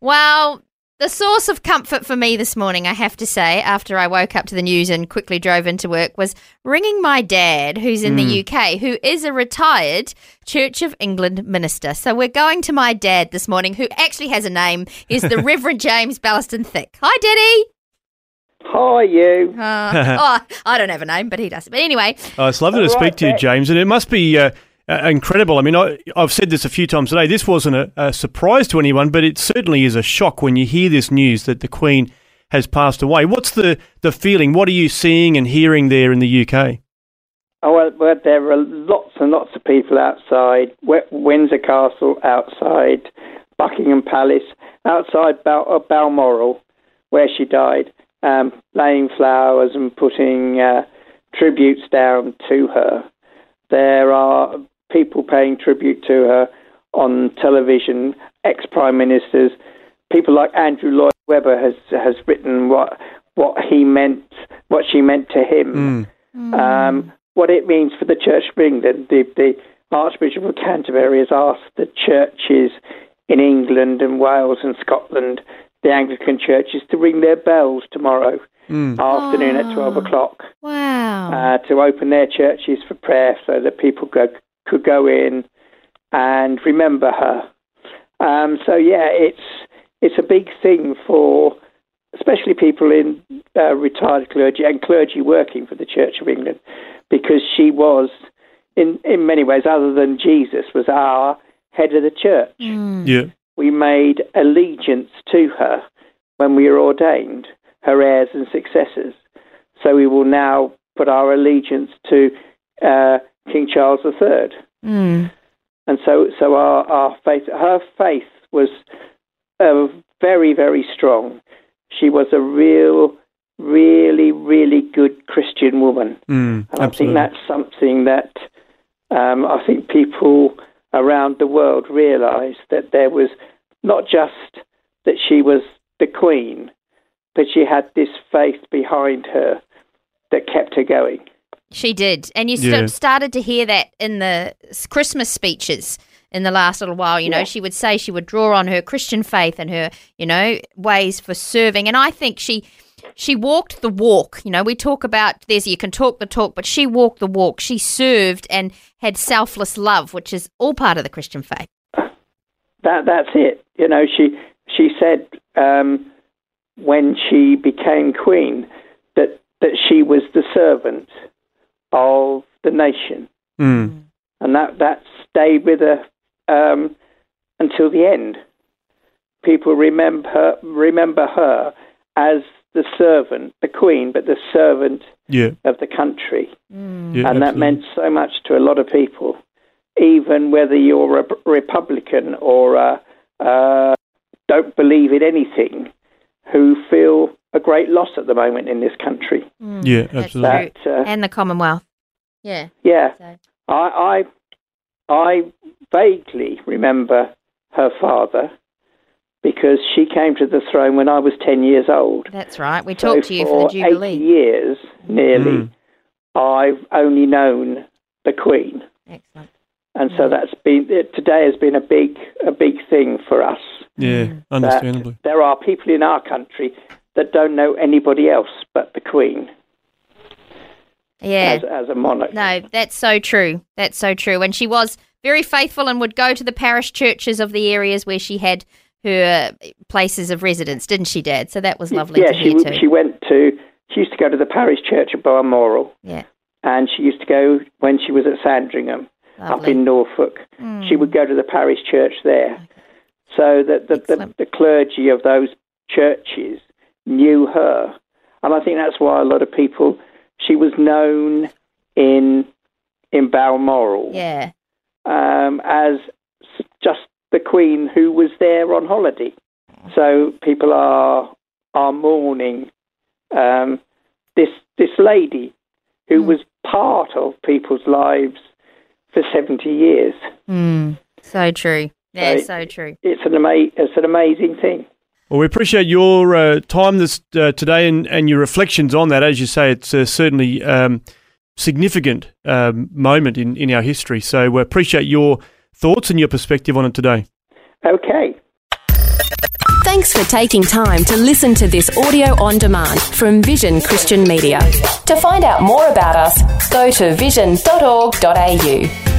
Well, the source of comfort for me this morning, I have to say, after I woke up to the news and quickly drove into work, was ringing my dad, who's in mm. the UK, who is a retired Church of England minister. So we're going to my dad this morning, who actually has a name. Is the Reverend James Ballaston Thick. Hi, Daddy. Hi, you. Uh, oh, I don't have a name, but he does. But anyway. Oh, it's lovely to right, speak to you, James. And it must be. Uh, uh, incredible. I mean, I, have said this a few times today. This wasn't a, a, surprise to anyone, but it certainly is a shock when you hear this news that the Queen has passed away. What's the, the feeling? What are you seeing and hearing there in the UK? Oh, well, well there are lots and lots of people outside. Windsor Castle outside, Buckingham Palace outside Bal- uh, Balmoral, where she died, um, laying flowers and putting uh, tributes down to her. There are people paying tribute to her on television, ex prime ministers, people like Andrew Lloyd Webber has has written what what he meant, what she meant to him, mm. um, what it means for the Church of England. The, the Archbishop of Canterbury has asked the churches in England and Wales and Scotland, the Anglican churches, to ring their bells tomorrow mm. afternoon oh. at 12 o'clock. Wow. Uh, to open their churches for prayer so that people go, could go in and remember her. Um, so yeah, it's it's a big thing for especially people in uh, retired clergy and clergy working for the Church of England, because she was in in many ways, other than Jesus, was our head of the church. Mm. Yeah, we made allegiance to her when we were ordained, her heirs and successors. So we will now put our allegiance to uh, King Charles III. Mm. And so, so our, our faith, her faith was uh, very, very strong. She was a real, really, really good Christian woman. Mm, and I think that's something that um, I think people around the world realised that there was not just that she was the queen, but she had this faith behind her that kept her going. She did. And you yeah. st- started to hear that in the Christmas speeches in the last little while. You know, she would say she would draw on her Christian faith and her, you know, ways for serving. And I think she she walked the walk. You know, we talk about there's you can talk the talk, but she walked the walk. She served and had selfless love, which is all part of the Christian faith. That that's it. You know, she she said um, when she became queen that that she was the servant of the nation, mm. and that that stayed with her um, until the end. People remember her, remember her as the servant, the queen, but the servant yeah. of the country, mm. yeah, and absolutely. that meant so much to a lot of people, even whether you're a Republican or a, uh, don't believe in anything, who feel a great loss at the moment in this country. Mm, yeah, absolutely. That, uh, and the Commonwealth. Yeah. Yeah. So. I, I, I vaguely remember her father because she came to the throne when I was 10 years old. That's right. We so talked to you for, for the Jubilee. Eight years, nearly, mm. I've only known the Queen. Excellent. And so that's been today has been a big a big thing for us. Yeah, mm. understandably. There are people in our country that don't know anybody else but the Queen. Yeah. As, as a monarch. No, that's so true. That's so true. And she was very faithful and would go to the parish churches of the areas where she had her places of residence, didn't she, Dad? So that was lovely yeah, she, too. she went to, she used to go to the parish church at Balmoral. Yeah. And she used to go when she was at Sandringham lovely. up in Norfolk. Mm. She would go to the parish church there. Okay. So that the, the, the clergy of those churches knew her. And I think that's why a lot of people, she was known in in Balmoral yeah. um, as just the Queen who was there on holiday. So people are are mourning um, this this lady who mm. was part of people's lives for seventy years. Mm. So true. Yeah, so, so true. It's an ama- it's an amazing thing. Well, we appreciate your uh, time this uh, today and, and your reflections on that. As you say, it's uh, certainly um, significant um, moment in, in our history. So we appreciate your thoughts and your perspective on it today. Okay. Thanks for taking time to listen to this audio on demand from Vision Christian Media. To find out more about us, go to vision.org.au.